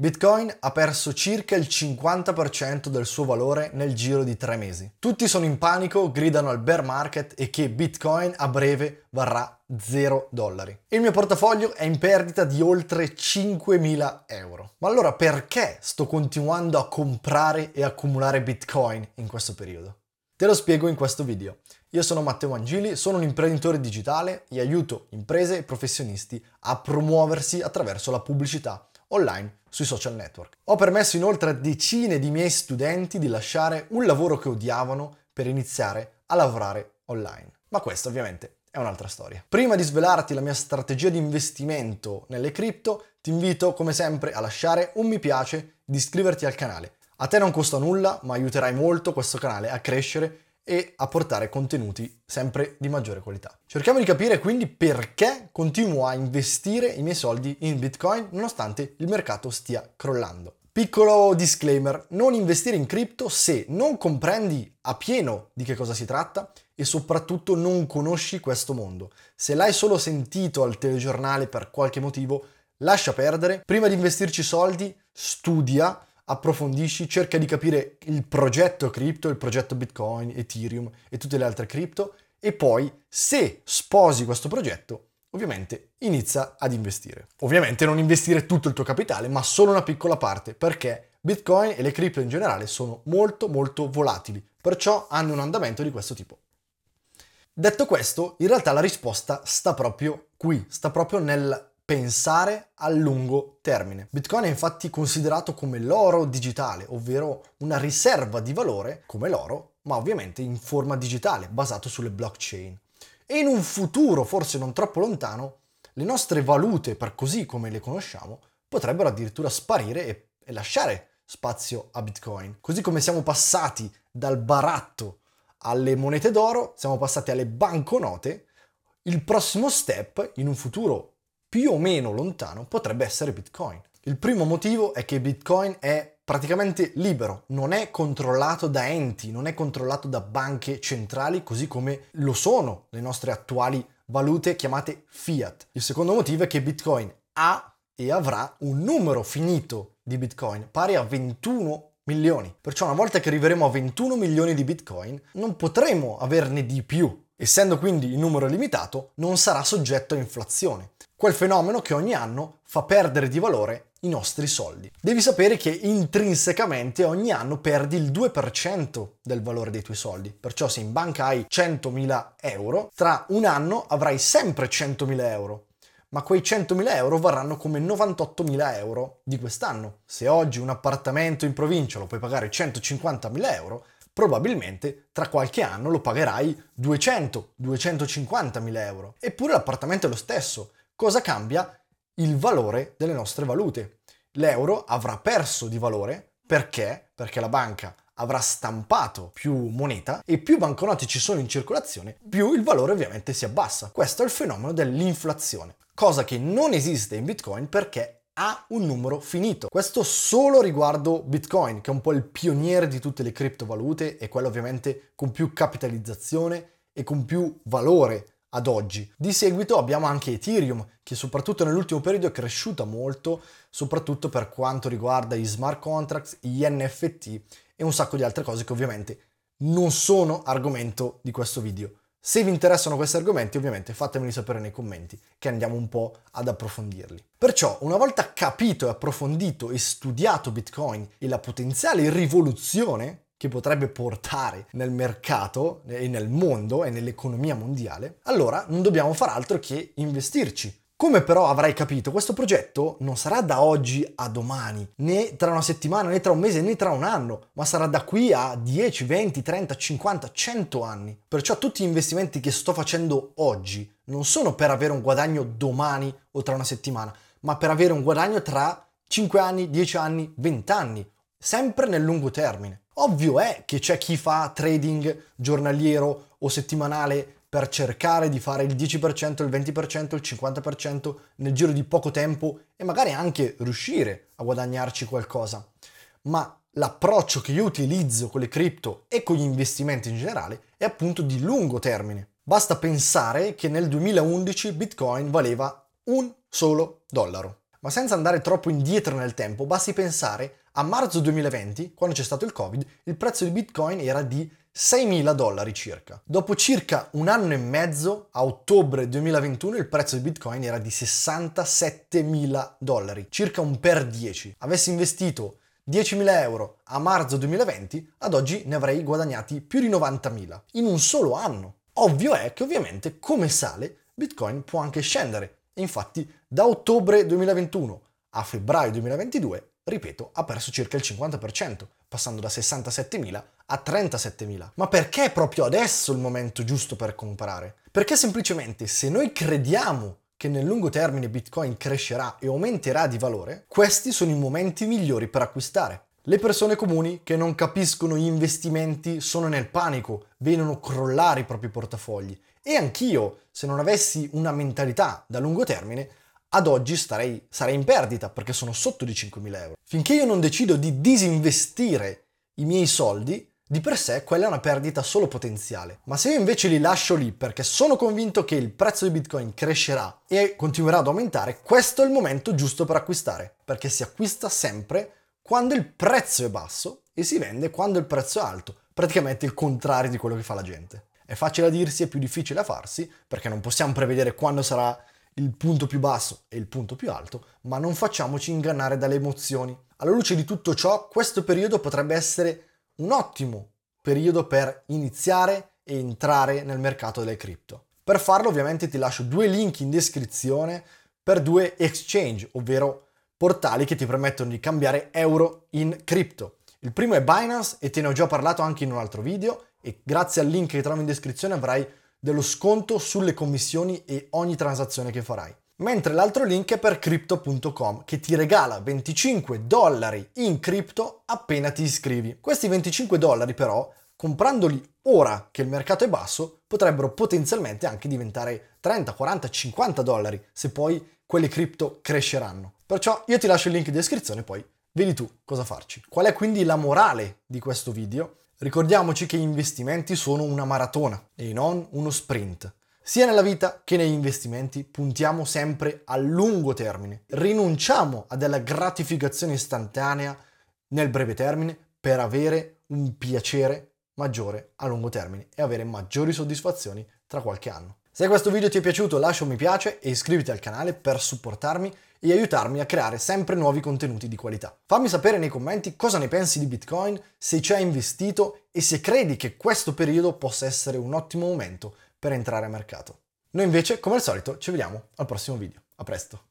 Bitcoin ha perso circa il 50% del suo valore nel giro di tre mesi. Tutti sono in panico, gridano al bear market e che Bitcoin a breve varrà 0 dollari. Il mio portafoglio è in perdita di oltre 5.000 euro. Ma allora perché sto continuando a comprare e accumulare Bitcoin in questo periodo? Te lo spiego in questo video. Io sono Matteo Angili, sono un imprenditore digitale e aiuto imprese e professionisti a promuoversi attraverso la pubblicità online sui social network. Ho permesso inoltre a decine di miei studenti di lasciare un lavoro che odiavano per iniziare a lavorare online. Ma questa ovviamente è un'altra storia. Prima di svelarti la mia strategia di investimento nelle cripto, ti invito come sempre a lasciare un mi piace, di iscriverti al canale a te non costa nulla, ma aiuterai molto questo canale a crescere e a portare contenuti sempre di maggiore qualità. Cerchiamo di capire quindi perché continuo a investire i miei soldi in Bitcoin nonostante il mercato stia crollando. Piccolo disclaimer, non investire in cripto se non comprendi a pieno di che cosa si tratta e soprattutto non conosci questo mondo. Se l'hai solo sentito al telegiornale per qualche motivo, lascia perdere. Prima di investirci soldi, studia, approfondisci, cerca di capire il progetto cripto, il progetto Bitcoin, Ethereum e tutte le altre cripto e poi se sposi questo progetto, ovviamente inizia ad investire. Ovviamente non investire tutto il tuo capitale, ma solo una piccola parte, perché Bitcoin e le cripto in generale sono molto molto volatili, perciò hanno un andamento di questo tipo. Detto questo, in realtà la risposta sta proprio qui, sta proprio nel pensare a lungo termine. Bitcoin è infatti considerato come l'oro digitale, ovvero una riserva di valore come l'oro, ma ovviamente in forma digitale, basato sulle blockchain. E in un futuro, forse non troppo lontano, le nostre valute, per così come le conosciamo, potrebbero addirittura sparire e, e lasciare spazio a Bitcoin. Così come siamo passati dal baratto alle monete d'oro, siamo passati alle banconote, il prossimo step in un futuro più o meno lontano potrebbe essere Bitcoin. Il primo motivo è che Bitcoin è praticamente libero, non è controllato da enti, non è controllato da banche centrali così come lo sono le nostre attuali valute chiamate fiat. Il secondo motivo è che Bitcoin ha e avrà un numero finito di Bitcoin pari a 21 milioni. Perciò una volta che arriveremo a 21 milioni di Bitcoin non potremo averne di più. Essendo quindi il numero limitato, non sarà soggetto a inflazione quel fenomeno che ogni anno fa perdere di valore i nostri soldi. Devi sapere che intrinsecamente ogni anno perdi il 2% del valore dei tuoi soldi, perciò se in banca hai 100.000 euro, tra un anno avrai sempre 100.000 euro, ma quei 100.000 euro varranno come 98.000 euro di quest'anno. Se oggi un appartamento in provincia lo puoi pagare 150.000 euro, probabilmente tra qualche anno lo pagherai 200-250.000 euro. Eppure l'appartamento è lo stesso, cosa cambia? Il valore delle nostre valute. L'euro avrà perso di valore perché? Perché la banca avrà stampato più moneta e più banconote ci sono in circolazione, più il valore ovviamente si abbassa. Questo è il fenomeno dell'inflazione, cosa che non esiste in Bitcoin perché ha un numero finito. Questo solo riguardo Bitcoin, che è un po' il pioniere di tutte le criptovalute e quello ovviamente con più capitalizzazione e con più valore ad oggi. Di seguito abbiamo anche Ethereum, che soprattutto nell'ultimo periodo è cresciuta molto, soprattutto per quanto riguarda i smart contracts, gli NFT e un sacco di altre cose che ovviamente non sono argomento di questo video. Se vi interessano questi argomenti, ovviamente fatemeli sapere nei commenti, che andiamo un po' ad approfondirli. Perciò, una volta capito e approfondito e studiato Bitcoin e la potenziale rivoluzione che potrebbe portare nel mercato e nel mondo e nell'economia mondiale, allora non dobbiamo far altro che investirci. Come però avrai capito, questo progetto non sarà da oggi a domani, né tra una settimana, né tra un mese, né tra un anno, ma sarà da qui a 10, 20, 30, 50, 100 anni. Perciò tutti gli investimenti che sto facendo oggi non sono per avere un guadagno domani o tra una settimana, ma per avere un guadagno tra 5 anni, 10 anni, 20 anni, sempre nel lungo termine. Ovvio è che c'è chi fa trading giornaliero o settimanale per cercare di fare il 10%, il 20%, il 50% nel giro di poco tempo e magari anche riuscire a guadagnarci qualcosa. Ma l'approccio che io utilizzo con le cripto e con gli investimenti in generale è appunto di lungo termine. Basta pensare che nel 2011 Bitcoin valeva un solo dollaro. Ma senza andare troppo indietro nel tempo, basti pensare a marzo 2020, quando c'è stato il Covid, il prezzo di Bitcoin era di 6.000 dollari circa. Dopo circa un anno e mezzo, a ottobre 2021, il prezzo di Bitcoin era di 67.000 dollari, circa un per 10. Avessi investito 10.000 euro a marzo 2020, ad oggi ne avrei guadagnati più di 90.000 in un solo anno. Ovvio è che ovviamente come sale Bitcoin può anche scendere infatti da ottobre 2021 a febbraio 2022 ripeto, ha perso circa il 50%, passando da 67.000 a 37.000. Ma perché proprio adesso il momento giusto per comprare? Perché semplicemente se noi crediamo che nel lungo termine Bitcoin crescerà e aumenterà di valore, questi sono i momenti migliori per acquistare. Le persone comuni che non capiscono gli investimenti sono nel panico, vedono crollare i propri portafogli. E anch'io, se non avessi una mentalità da lungo termine, ad oggi starei, sarei in perdita perché sono sotto di 5.000 euro. Finché io non decido di disinvestire i miei soldi, di per sé quella è una perdita solo potenziale. Ma se io invece li lascio lì perché sono convinto che il prezzo di Bitcoin crescerà e continuerà ad aumentare, questo è il momento giusto per acquistare, perché si acquista sempre quando il prezzo è basso e si vende quando il prezzo è alto, praticamente il contrario di quello che fa la gente. È facile a dirsi, è più difficile a farsi, perché non possiamo prevedere quando sarà il punto più basso e il punto più alto, ma non facciamoci ingannare dalle emozioni. Alla luce di tutto ciò, questo periodo potrebbe essere un ottimo periodo per iniziare e entrare nel mercato delle cripto. Per farlo ovviamente ti lascio due link in descrizione per due exchange, ovvero portali che ti permettono di cambiare euro in cripto. Il primo è Binance e te ne ho già parlato anche in un altro video e grazie al link che trovi in descrizione avrai dello sconto sulle commissioni e ogni transazione che farai. Mentre l'altro link è per crypto.com che ti regala 25 dollari in cripto appena ti iscrivi. Questi 25 dollari però, comprandoli ora che il mercato è basso, potrebbero potenzialmente anche diventare 30, 40, 50 dollari se poi quelle cripto cresceranno. Perciò io ti lascio il link in descrizione poi vedi tu cosa farci. Qual è quindi la morale di questo video? Ricordiamoci che gli investimenti sono una maratona e non uno sprint. Sia nella vita che negli investimenti puntiamo sempre a lungo termine. Rinunciamo a della gratificazione istantanea nel breve termine per avere un piacere maggiore a lungo termine e avere maggiori soddisfazioni tra qualche anno. Se questo video ti è piaciuto lascia un mi piace e iscriviti al canale per supportarmi e aiutarmi a creare sempre nuovi contenuti di qualità. Fammi sapere nei commenti cosa ne pensi di Bitcoin, se ci hai investito e se credi che questo periodo possa essere un ottimo momento per entrare a mercato. Noi invece, come al solito, ci vediamo al prossimo video. A presto!